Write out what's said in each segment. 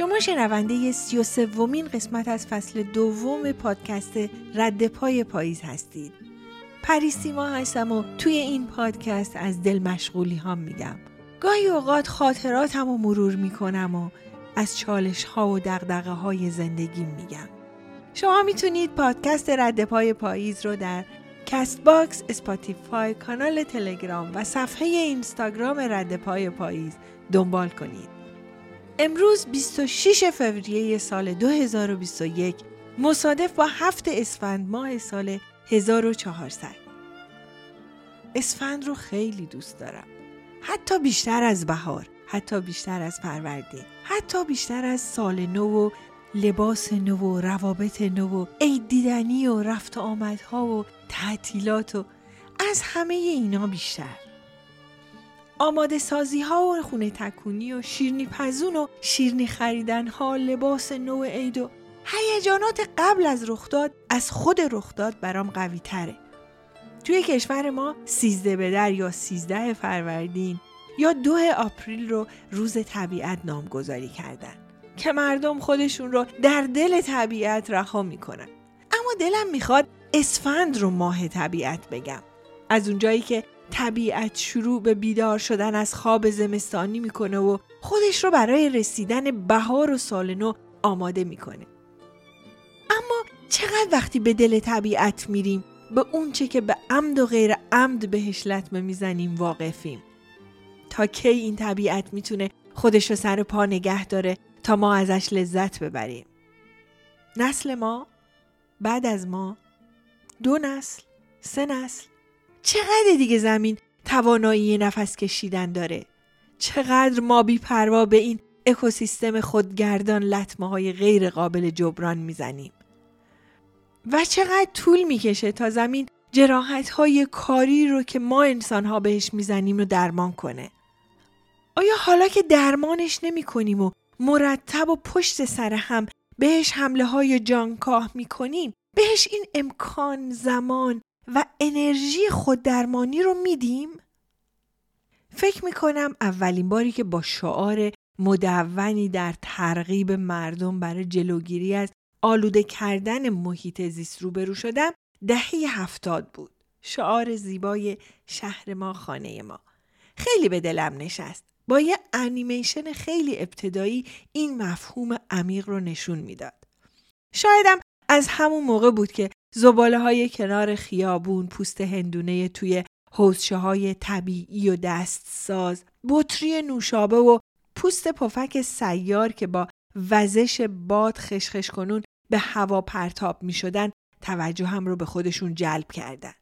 شما شنونده سی و سومین قسمت از فصل دوم پادکست رد پای پاییز هستید. پریسیما هستم و توی این پادکست از دل مشغولی هام میگم. گاهی اوقات خاطراتم رو مرور می‌کنم و از چالش ها و دغدغه های زندگی میگم. شما می‌تونید پادکست رد پای پاییز رو در کست باکس، اسپاتیفای، کانال تلگرام و صفحه اینستاگرام رد پای پاییز دنبال کنید. امروز 26 فوریه سال 2021 مصادف با هفت اسفند ماه سال 1400 اسفند رو خیلی دوست دارم. حتی بیشتر از بهار حتی بیشتر از فروردین حتی بیشتر از سال نو و لباس نو و روابط نو و عید دیدنی و رفت آمدها و تعطیلات و از همه اینا بیشتر. آماده سازی ها و خونه تکونی و شیرنی پزون و شیرنی خریدن ها لباس نو عید و هیجانات قبل از رخداد از خود رخداد برام قوی تره. توی کشور ما سیزده به در یا سیزده فروردین یا دو آپریل رو روز طبیعت نامگذاری کردن که مردم خودشون رو در دل طبیعت رها می‌کنن اما دلم می‌خواد اسفند رو ماه طبیعت بگم از اونجایی که طبیعت شروع به بیدار شدن از خواب زمستانی می‌کنه و خودش رو برای رسیدن بهار و سال نو آماده می‌کنه. اما چقدر وقتی به دل طبیعت میریم به اونچه که به عمد و غیر عمد بهش لطمه می‌زنیم واقفیم. تا کی این طبیعت می‌تونه خودش رو سر پا نگه داره تا ما ازش لذت ببریم. نسل ما بعد از ما دو نسل سه نسل چقدر دیگه زمین توانایی نفس کشیدن داره؟ چقدر ما بی پروا به این اکوسیستم خودگردان لطمه های غیر قابل جبران می‌زنیم؟ و چقدر طول می‌کشه تا زمین جراحت های کاری رو که ما انسان ها بهش می‌زنیم رو درمان کنه؟ آیا حالا که درمانش نمی کنیم و مرتب و پشت سر هم بهش حمله های جانکاه می کنیم بهش این امکان زمان و انرژی خوددرمانی رو میدیم؟ فکر می‌کنم اولین باری که با شعار مدونی در ترغیب مردم برای جلوگیری از آلوده کردن محیط زیست روبرو شدم دهه هفتاد بود. شعار زیبای شهر ما خانه ما. خیلی به دلم نشست. با یه انیمیشن خیلی ابتدایی این مفهوم عمیق رو نشون می‌داد. شایدم از همون موقع بود که زباله های کنار خیابون، پوست هندونه توی حوزشه های طبیعی و دست ساز، بطری نوشابه و پوست پفک سیار که با وزش باد خشخش کنون به هوا پرتاب می شدن توجه هم رو به خودشون جلب کردن.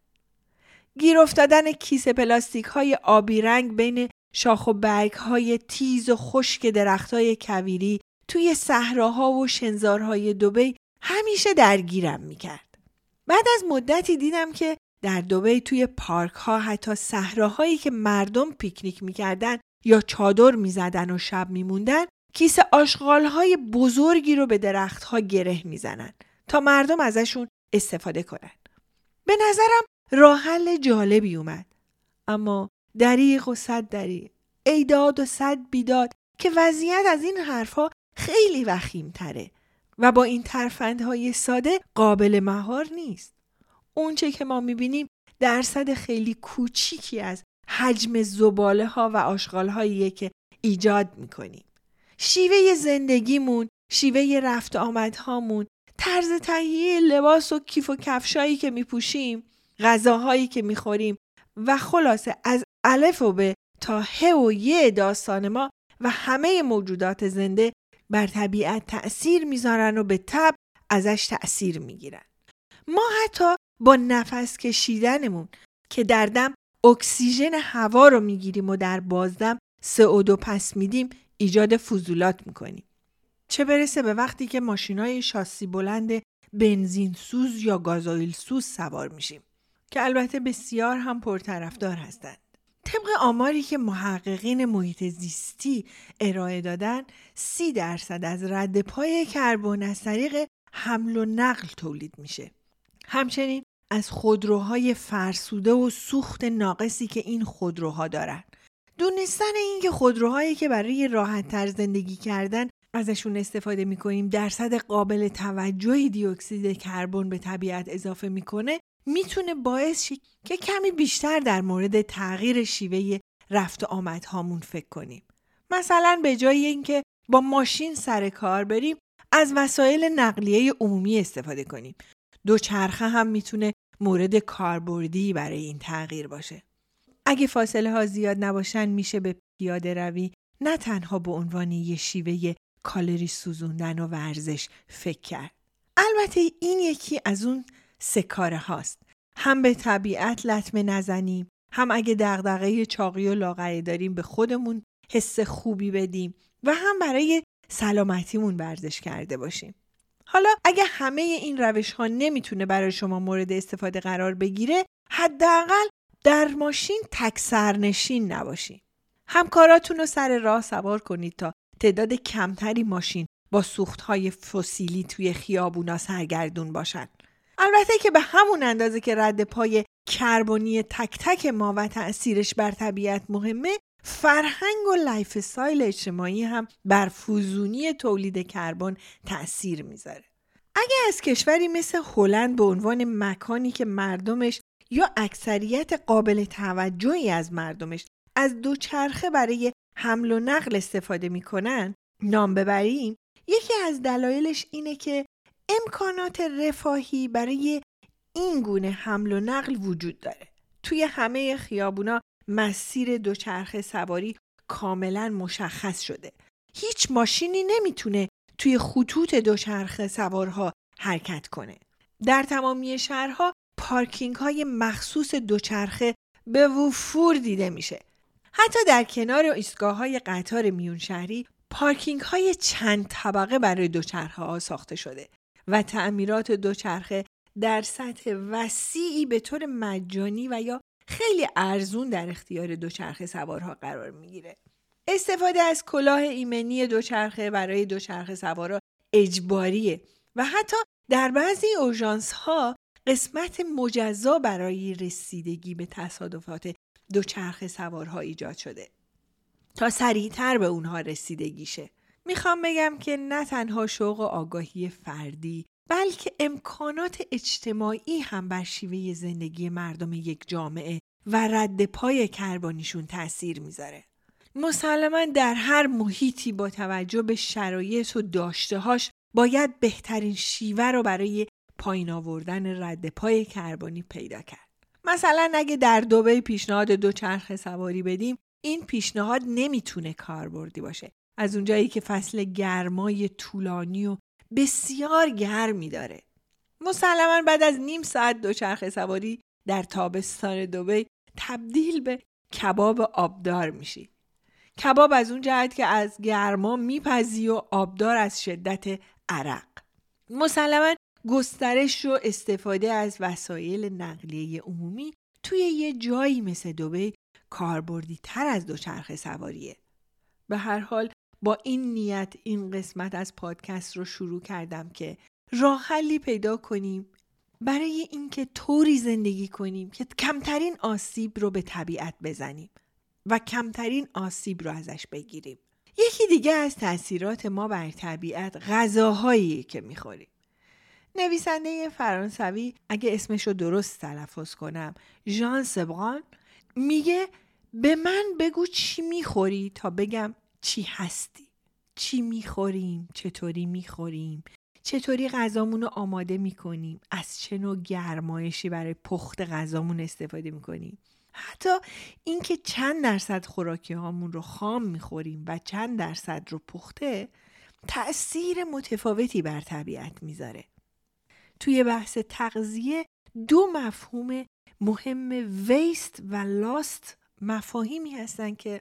گیر افتادن کیسه پلاستیک های آبی رنگ بین شاخ و برگ های تیز و خشک درخت های کویری توی صحراها و شنزارهای دوبی همیشه درگیرم می‌کرد. بعد از مدتی دیدم که در دوبی توی پارک ها حتی صحراهایی که مردم پیکنیک می‌کردن یا چادر می‌زدن و شب میموندن کیسه آشغال های بزرگی رو به درخت ها گره می‌زنن تا مردم ازشون استفاده کنن. به نظرم راه حل جالبی اومد. اما دریق و صد دریق، ایداد و صد بیداد که وضعیت از این حرفها خیلی وخیم تره و با این ترفندهای ساده قابل مهار نیست. اونچه که ما می‌بینیم درصد خیلی کوچیکی از حجم زباله ها و آشغال هاییه که ایجاد می‌کنیم. شیوه زندگیمون، شیوه رفت آمدهامون، طرز تهیه لباس و کیف و کفشایی که میپوشیم، غذاهایی که می‌خوریم و خلاصه از الف و به تا ه و یه داستان ما و همه موجودات زنده بر طبیعت تأثیر می‌ذارن و به تب ازش تأثیر می‌گیرن. ما حتی با نفس کشیدنمون که در دم اکسیژن هوا رو می‌گیریم و در بازدم CO2 پس میدیم ایجاد فضولات می‌کنیم. چه برسه به وقتی که ماشینای شاسی بلند بنزین سوز یا گازوئیل سوز سوار میشیم که البته بسیار هم پرطرفدار هستند. طبق آماری که محققین محیط زیستی ارائه دادن سی درصد از رد پای کربن از طریق حمل و نقل تولید میشه. همچنین از خودروهای فرسوده و سوخت ناقصی که این خودروها دارن. دونستن اینکه خودروهایی که برای راحت تر زندگی کردن ازشون استفاده می‌کنیم درصد قابل توجهی دیوکسید کربن به طبیعت اضافه می‌کنه می‌تونه باعث شه که کمی بیشتر در مورد تغییر شیوه رفت آمد هامون فکر کنیم. مثلا به جای اینکه با ماشین سر کار بریم از وسایل نقلیه عمومی استفاده کنیم. دوچرخه هم می‌تونه مورد کاربردی برای این تغییر باشه. اگه فاصله ها زیاد نباشن میشه به پیاده روی نه تنها به عنوان یه شیوه کالری سوزوندن و ورزش فکر کرد. البته این یکی از اون سه کاره هاست. هم به طبیعت لطمه نزنیم هم اگه دغدغه چاقی و لاغری داریم به خودمون حس خوبی بدیم و هم برای سلامتیمون ورزش کرده باشیم. حالا اگه همه این روش ها نمی‌تونه برای شما مورد استفاده قرار بگیره حداقل در ماشین تک سرنشین نباشین. همکاراتون رو سر راه سوار کنید تا تعداد کمتری ماشین با سوختهای فسیلی توی خیابونا سرگردون باشن. البته که به همون اندازه که رد پای کربنی تک تک ما و تأثیرش بر طبیعت مهمه فرهنگ و lifestyle اجتماعی هم بر فزونی تولید کربن تأثیر می‌ذاره. اگه از کشوری مثل هلند به عنوان مکانی که مردمش یا اکثریت قابل توجهی از مردمش از دوچرخه برای حمل و نقل استفاده می‌کنن نام ببریم یکی از دلایلش اینه که امکانات رفاهی برای این گونه حمل و نقل وجود داره. توی همه خیابونا مسیر دوچرخه سواری کاملا مشخص شده. هیچ ماشینی نمی‌تونه توی خطوط دوچرخه سوارها حرکت کنه. در تمامی شهرها پارکینگ های مخصوص دوچرخه به وفور دیده میشه. حتی در کنار ایستگاه های قطار میون شهری پارکینگ های چند طبقه برای دوچرخه ها ساخته شده. و تعمیرات دوچرخه در سطح وسیعی به طور مجانی و یا خیلی ارزون در اختیار دوچرخه سوارها قرار می‌گیره. استفاده از کلاه ایمنی دوچرخه برای دوچرخه سوارا اجباریه و حتی در بعضی اوژانس ها قسمت مجزا برای رسیدگی به تصادفات دوچرخه سوارها ایجاد شده تا سریعتر به اونها رسیدگی شه. می‌خوام بگم که نه تنها شوق و آگاهی فردی بلکه امکانات اجتماعی هم بر شیوه زندگی مردم یک جامعه و رد پای کربانیشون تاثیر می‌ذاره. مسلما در هر محیطی با توجه به شرایط و داشتهاش باید بهترین شیوه رو برای پایین آوردن رد پای کربانی پیدا کرد. مثلا اگه در دوبه پیشنهاد دوچرخه سواری بدیم این پیشنهاد نمی‌تونه کاربردی باشه از اونجایی که فصل گرمای طولانی و بسیار گرمی داره. مسلما بعد از نیم ساعت دوچرخه سواری در تابستان دوبی تبدیل به کباب آبدار میشی. کباب از اون جهت که از گرما میپزی و آبدار از شدت عرق. مسلما گسترش و استفاده از وسایل نقلیه عمومی توی یه جایی مثل دوبی کاربردی تر از دوچرخه سواریه. به هر حال با این نیت این قسمت از پادکست رو شروع کردم که راه حلی پیدا کنیم برای اینکه طوری زندگی کنیم که کمترین آسیب رو به طبیعت بزنیم و کمترین آسیب رو ازش بگیریم. یکی دیگه از تاثیرات ما بر طبیعت غذاهایی که می‌خوریم. نویسنده فرانسوی اگه اسمش رو درست تلفظ کنم ژان سبران میگه به من بگو چی می‌خوری تا بگم چی هستی؟ چی می‌خوریم؟ چطوری می‌خوریم؟ چطوری غذامون رو آماده می‌کنیم؟ از چه نوع گرمایشی برای پخت غذامون استفاده می‌کنیم؟ حتی اینکه چند درصد خوراکی هامون رو خام می‌خوریم و چند درصد رو پخته تأثیر متفاوتی بر طبیعت می‌ذاره. توی بحث تغذیه دو مفهوم مهم ویست و لاست مفاهیمی هستن که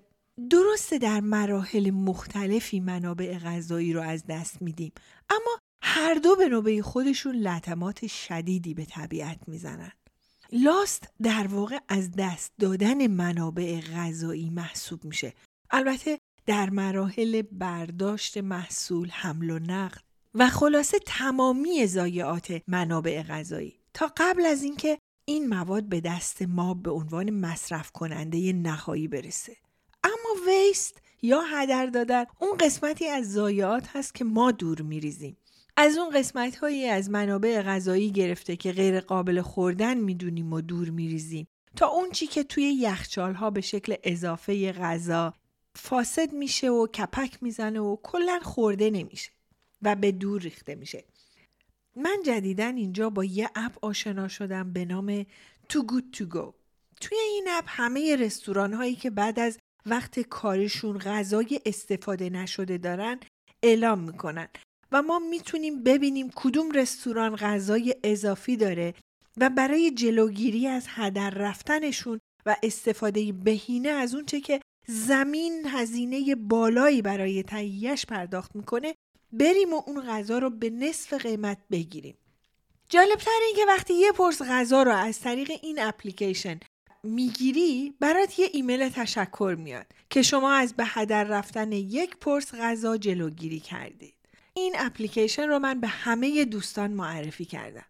درسته در مراحل مختلفی منابع غذایی رو از دست میدیم اما هر دو به نوبه خودشون لطمات شدیدی به طبیعت می‌زنن. لاست در واقع از دست دادن منابع غذایی محسوب میشه. البته در مراحل برداشت محصول حمل و نقل و خلاصه تمامی ضایعات منابع غذایی. تا قبل از اینکه این مواد به دست ما به عنوان مصرف کننده نهایی برسه. ویست یا هدر دادن اون قسمتی از ضایعات هست که ما دور میریزیم. از اون قسمت هایی از منابع غذایی گرفته که غیر قابل خوردن می‌دونیم و دور میریزیم. تا اون چی که توی یخچال ها به شکل اضافه غذا فاسد میشه و کپک می‌زنه و کلا خورده نمیشه و به دور ریخته میشه. من جدیدا اینجا با یه اپ آشنا شدم به نام تو گود تو گو توی این اپ همه رستوران هایی که بعد از وقت کارشون غذای استفاده نشده دارن اعلام می‌کنن. و ما می‌تونیم ببینیم کدوم رستوران غذای اضافی داره و برای جلوگیری از هدر رفتنشون و استفاده بهینه از اونچه که زمین هزینه بالایی برای تهیهش پرداخت می‌کنه بریم و اون غذا رو به نصف قیمت بگیریم. جالبتر این که وقتی یه پرس غذا رو از طریق این اپلیکیشن می‌گیری برات یه ایمیل تشکر میاد که شما از به هدر رفتن یک پرس غذا جلوگیری کردید. این اپلیکیشن رو من به همه دوستان معرفی کردم.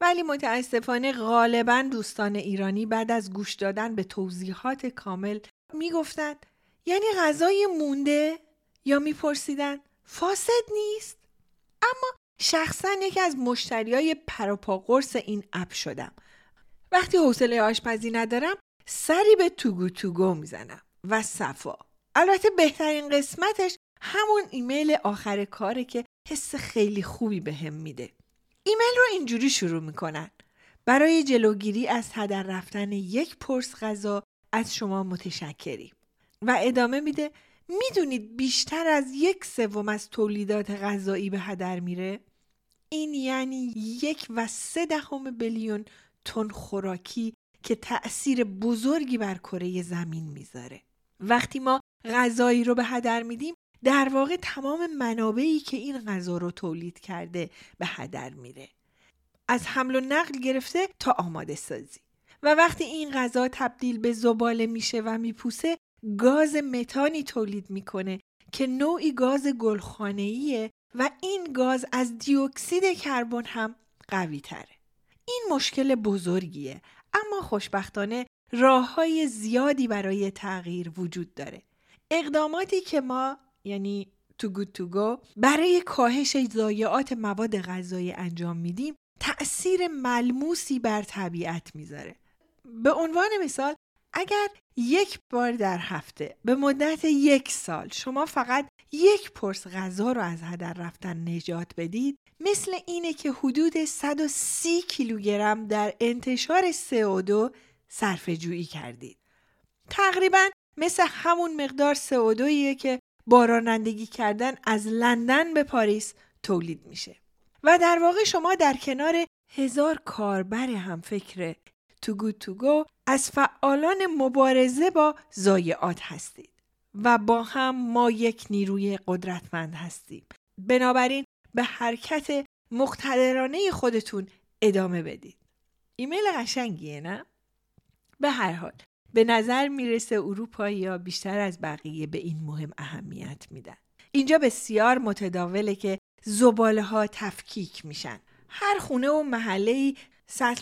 ولی متاسفانه غالبا دوستان ایرانی بعد از گوش دادن به توضیحات کامل می‌گفتند یعنی غذای مونده؟ یا میپرسیدن فاسد نیست؟ اما شخصا یکی از مشتری های پروپا قرص این اپ شدم. وقتی حوصله آشپزی ندارم سری به توگو توگو می‌زنم و صفا. البته بهترین قسمتش همون ایمیل آخر کاره که حس خیلی خوبی به هم میده. ایمیل رو اینجوری شروع می‌کنن. برای جلوگیری از هدر رفتن یک پرس غذا از شما متشکریم. و ادامه میده می‌دونید بیشتر از یک سوم از تولیدات غذایی به هدر میره؟ این یعنی یک و سه دهم بیلیون تن خوراکی که تأثیر بزرگی بر کره زمین می‌ذاره. وقتی ما غذایی رو به هدر میدیم در واقع تمام منابعی که این غذا رو تولید کرده به هدر میره. از حمل و نقل گرفته تا آماده سازی. و وقتی این غذا تبدیل به زباله میشه و میپوسه گاز متانی تولید می‌کنه که نوعی گاز گلخانه‌ایه و این گاز از دیوکسید کربن هم قوی تره. این مشکل بزرگیه اما خوشبختانه راه های زیادی برای تغییر وجود داره. اقداماتی که ما یعنی تو گود تو گو برای کاهش ضایعات مواد غذایی انجام میدیم تأثیر ملموسی بر طبیعت می‌ذاره. به عنوان مثال اگر یک بار در هفته به مدت یک سال شما فقط یک پرس غذا رو از هدر رفتن نجات بدید مثل اینه که حدود 130 کیلوگرم در انتشار CO2 صرف جویی کردید. تقریبا مثل همون مقدار CO2 که با رانندگی کردن از لندن به پاریس تولید میشه. و در واقع شما در کنار هزار کاربر هم فکر تو گو تو گو از فعالان مبارزه با ضایعات هستید و با هم ما یک نیروی قدرتمند هستیم بنابراین به حرکت مقتدرانه خودتون ادامه بدید ایمیل قشنگیه نه؟ به هر حال به نظر می‌رسه اروپایی ها بیشتر از بقیه به این مهم اهمیت میدن اینجا بسیار متداوله که زباله ها تفکیک میشن هر خونه و محله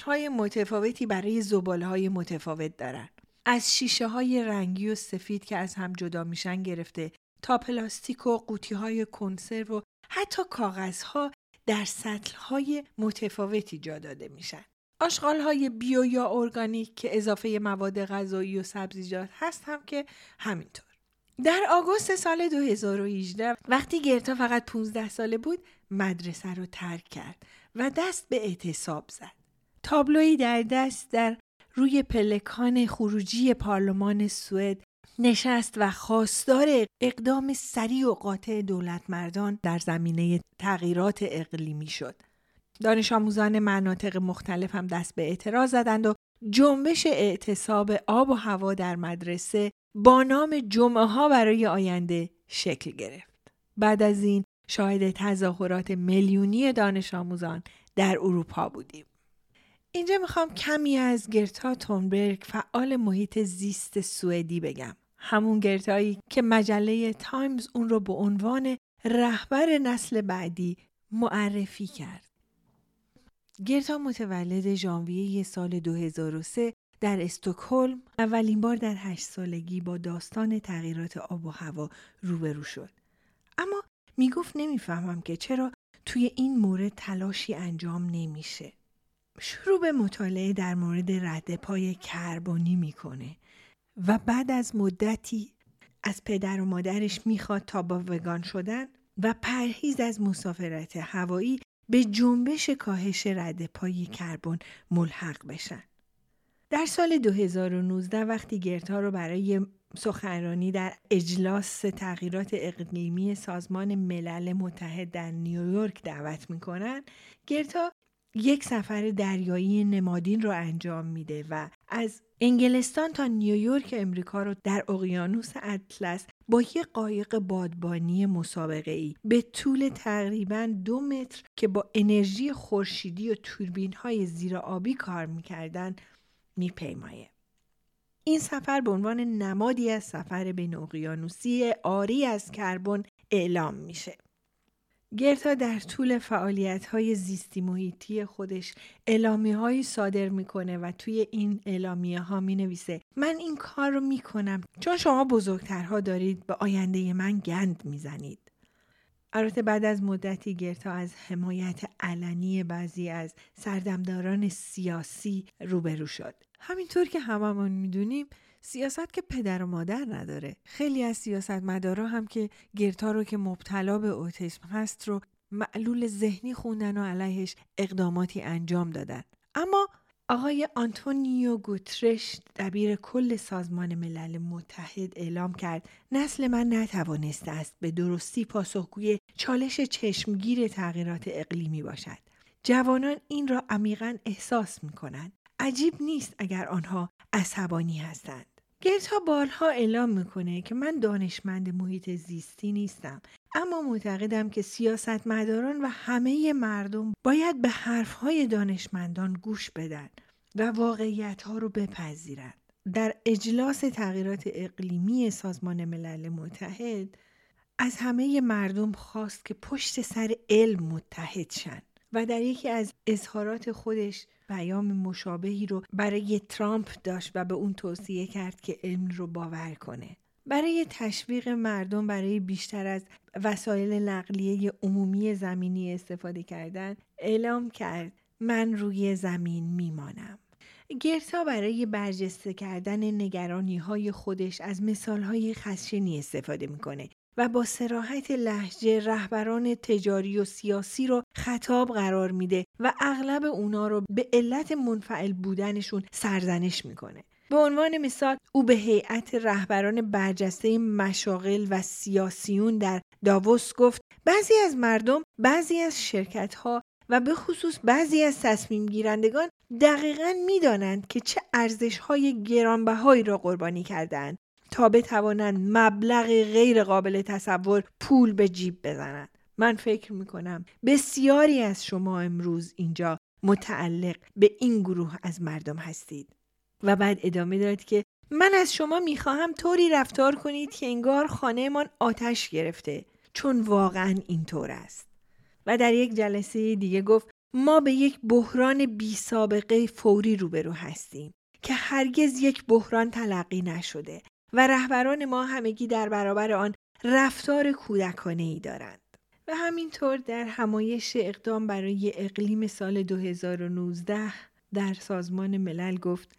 های متفاوتی برای زباله های متفاوت دارن. از شیشه های رنگی و سفید که از هم جدا میشن گرفته تا پلاستیک و قوطی های کنسرو و حتی کاغذها در سطح های متفاوتی جا داده میشن. آشغال های بیو یا ارگانیک که اضافه مواد غذایی و سبزیجات هست هم که همینطور. در آگوست سال 2018 وقتی گرتا فقط 15 ساله بود مدرسه رو ترک کرد و دست به اعتصاب زد. تابلویی در دست در روی پلکان خروجی پارلمان سوئد نشست و خواستار اقدام سریع و قاطع دولت مردان در زمینه تغییرات اقلیمی شد. دانش آموزان مناطق مختلف هم دست به اعتراض زدند و جنبش اعتصاب آب و هوا در مدرسه با نام جمعه ها برای آینده شکل گرفت. بعد از این شاهد تظاهرات میلیونی دانش آموزان در اروپا بودیم. اینجا می‌خوام کمی از گرتا تونبرگ فعال محیط زیست سوئدی بگم. همون گرتایی که مجله تایمز اون رو به عنوان رهبر نسل بعدی معرفی کرد. گرتا متولد ژانویه سال 2003 در استکهلم اولین بار در هشت سالگی با داستان تغییرات آب و هوا روبرو شد. اما می‌گفت نمی‌فهمم که چرا توی این مورد تلاشی انجام نمیشه. شروع به مطالعه در مورد رد پای کربانی می‌کنه و بعد از مدتی از پدر و مادرش می‌خواد تا با وگان شدن و پرهیز از مسافرت هوایی به جنبش کاهش رد پای کربن ملحق بشن. در سال 2019 وقتی گرتا رو برای سخنرانی در اجلاس تغییرات اقلیمی سازمان ملل متحد در نیویورک دعوت می‌کنن گرتا یک سفر دریایی نمادین رو انجام میده و از انگلستان تا نیویورک امریکا رو در اقیانوس اطلس با یک قایق بادبانی مسابقه ای به طول تقریبا دو متر که با انرژی خورشیدی و توربین های زیر آبی کار می‌کردن میپیمایه. این سفر به عنوان نمادی از سفر بین اقیانوسی آری از کربن اعلام میشه. گرتا در طول فعالیت های زیستی محیطی خودش اعلامی هایی صادر می‌کنه و توی این اعلامیه ها می نویسه من این کار رو می کنم چون شما بزرگترها دارید به آینده من گند می‌زنید. البته بعد از مدتی گرتا از حمایت علنی بعضی از سردمداران سیاسی روبرو شد. همینطور که هممون می‌دونیم سیاست که پدر و مادر نداره. خیلی از سیاستمدارا هم که گرتا رو که مبتلا به اوتیسم هست رو معلول ذهنی خوندن و علیهش اقداماتی انجام دادن. اما آقای آنتونیو گوترش دبیر کل سازمان ملل متحد اعلام کرد نسل من نتوانسته است به درستی پاسخگوی چالش چشمگیر تغییرات اقلیمی باشد. جوانان این را عمیقا احساس می کنند عجیب نیست اگر آنها عصبانی هستند. گرتا بارها اعلام می‌کنه که من دانشمند محیط زیستی نیستم اما معتقدم که سیاستمداران و همه مردم باید به حرفهای دانشمندان گوش بدن و واقعیت ها رو بپذیرند. در اجلاس تغییرات اقلیمی سازمان ملل متحد از همه مردم خواست که پشت سر علم متحد شن و در یکی از اظهارات خودش پیام مشابهی رو برای ترامپ داشت و به اون توصیه کرد که علم رو باور کنه. برای تشویق مردم برای بیشتر از وسایل نقلیه عمومی زمینی استفاده کردن اعلام کرد من روی زمین میمانم. گرتا برای برجسته کردن نگرانی های خودش از مثال های خشنی استفاده می‌کنه و با سراحت لحجه رهبران تجاری و سیاسی رو خطاب قرار میده و اغلب اونا رو به علت منفعل بودنشون سرزنش می‌کنه. به عنوان مثال او به هیئت رهبران برجسته مشاغل و سیاسیون در داووس گفت بعضی از مردم بعضی از شرکت ها و به خصوص بعضی از تصمیم گیرندگان دقیقا می‌دانند که چه ارزش های گرانبهایی را قربانی کردند تا بتوانند مبلغ غیر قابل تصور پول به جیب بزنند. من فکر می کنم بسیاری از شما امروز اینجا متعلق به این گروه از مردم هستید و بعد ادامه داد که من از شما می‌خواهم طوری رفتار کنید که انگار خانهمان آتش گرفته چون واقعا اینطور است. و در یک جلسه دیگه گفت ما به یک بحران بی سابقه فوری روبرو هستیم که هرگز یک بحران تلقی نشده. و رهبران ما همگی در برابر آن رفتار کودکانه ای دارند. و همینطور در همایش اقدام برای اقلیم سال 2019 در سازمان ملل گفت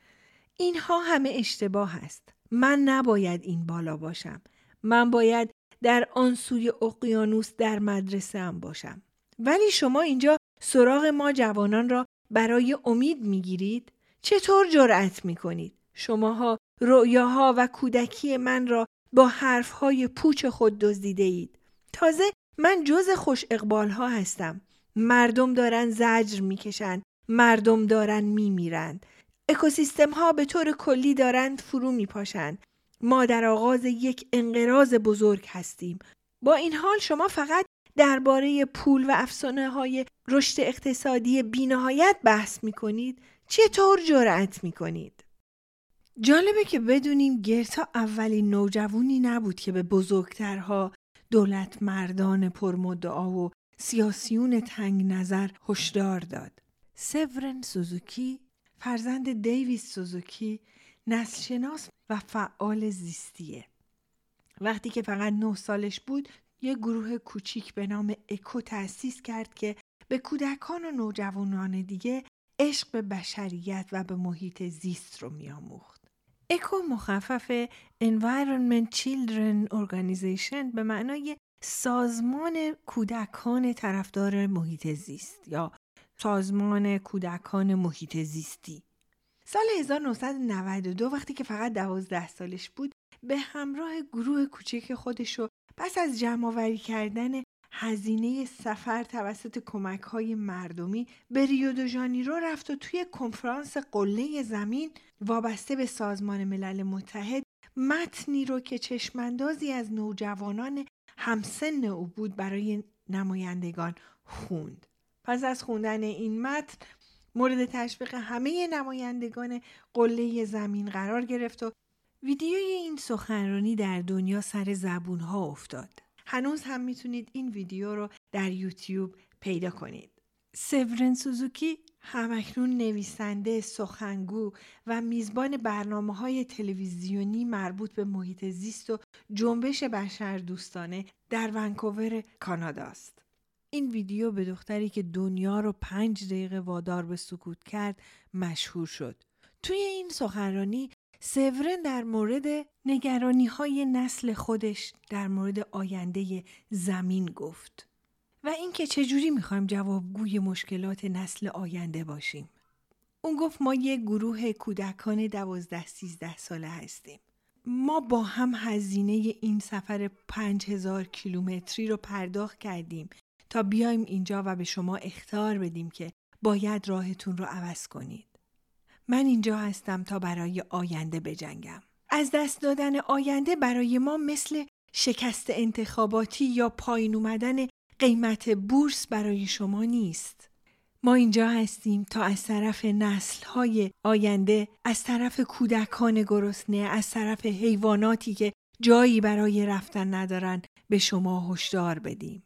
اینها همه اشتباه است. من نباید این بالا باشم. من باید در آن سوی اقیانوس در مدرسه هم باشم. ولی شما اینجا سراغ ما جوانان را برای امید می‌گیرید؟ چطور جرأت می‌کنید؟ شماها رؤیاها و کودکی من را با حرفهای پوچ خود دزدیده اید. تازه من جز خوش اقبال ها هستم. مردم دارن زجر می‌کشند. مردم دارن میمیرند. اکوسیستم ها به طور کلی دارند فرو میپاشند. ما در آغاز یک انقراض بزرگ هستیم. با این حال شما فقط درباره پول و افسانه های رشد اقتصادی بینهایت بحث می کنید؟ چطور جرأت می کنید؟ جالبه که بدونیم گرتا اولین نوجوانی نبود که به بزرگترها دولت مردان پرمدعا و سیاسیون تنگ نظر هشدار داد. سورن سوزوکی فرزند دیویس سوزوکی نسلشناس و فعال زیستیه. وقتی که فقط نه سالش بود یه گروه کوچیک به نام اکو تأسیس کرد که به کودکان و نوجوانان دیگه عشق به بشریت و به محیط زیست رو میآموخت. اکو مخفف Environment Children Organization به معنای سازمان کودکان طرفدار محیط زیست یا سازمان کودکان محیط زیستی. سال 1992 وقتی که فقط دوازده سالش بود به همراه گروه کوچک خودشو پس از جمع کردن هزینه سفر توسط کمک های مردمی به ریو دو ژانیرو رفت و توی کنفرانس قله زمین وابسته به سازمان ملل متحد متنی رو که چشماندازی از نوجوانان همسن او بود برای نمایندگان خوند. پس از خوندن این متن مورد تشویق همه نمایندگان قله زمین قرار گرفت و ویدیوی این سخنرانی در دنیا سر زبون ها افتاد. هنوز هم می‌تونید این ویدیو رو در یوتیوب پیدا کنید. سورن سوزوکی همکنون نویسنده، سخنگو و میزبان برنامه های تلویزیونی مربوط به محیط زیست و جنبش بشر دوستانه در ونکوور کانادا است. این ویدیو به دختری که دنیا رو پنج دقیقه وادار به سکوت کرد مشهور شد. توی این سخنرانی سورن در مورد نگرانی های نسل خودش در مورد آینده زمین گفت و اینکه چجوری می‌خوایم جوابگوی مشکلات نسل آینده باشیم. اون گفت ما یک گروه کودکان دوازده سیزده ساله هستیم. ما با هم هزینه این سفر پنج هزار کیلومتری رو پرداخت کردیم تا بیایم اینجا و به شما اختار بدیم که باید راهتون رو عوض کنید. من اینجا هستم تا برای آینده بجنگم. از دست دادن آینده برای ما مثل شکست انتخاباتی یا پایین اومدن قیمت بورس برای شما نیست. ما اینجا هستیم تا از طرف های آینده، از طرف کودکان گرسنه، از طرف حیواناتی که جایی برای رفتن ندارن به شما هشدار بدیم.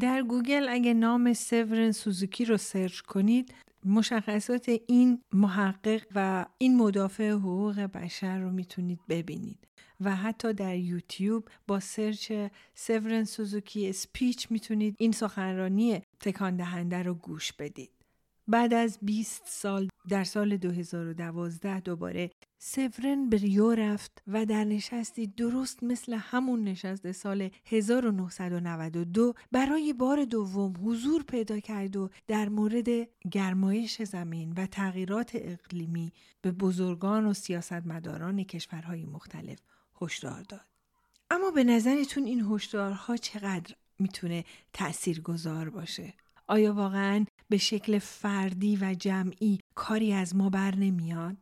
در گوگل اگه نام سورن سوزوکی رو سرچ کنید مشخصات این محقق و این مدافع حقوق بشر رو می‌تونید ببینید و حتی در یوتیوب با سرچ سورن سوزوکی speech می‌تونید این سخنرانی تکان دهنده رو گوش بدید. بعد از 20 سال در سال 2012 دوباره سورن به ریو رفت و در نشستی درست مثل همون نشست سال 1992 برای بار دوم حضور پیدا کرد و در مورد گرمایش زمین و تغییرات اقلیمی به بزرگان و سیاستمداران کشورهای مختلف هشدار داد. اما به نظرتون این هشدارها چقدر می‌تونه تأثیر گذار باشه؟ آیا واقعا به شکل فردی و جمعی کاری از ما بر نمیاد؟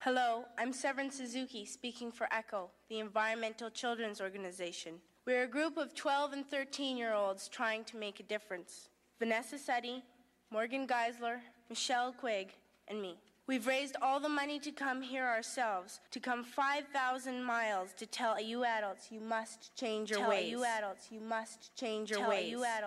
Hello, I'm Severin Suzuki speaking for ECHO, the Environmental Children's Organization. We're a group of 12 and 13 year olds trying to make a difference. Vanessa Seti, Morgan Geisler, Michelle Quigg, and me. We've raised all the money to come here ourselves, to come 5,000 miles to tell you adults you must change your tell ways. you adults you must change your tell ways. You adults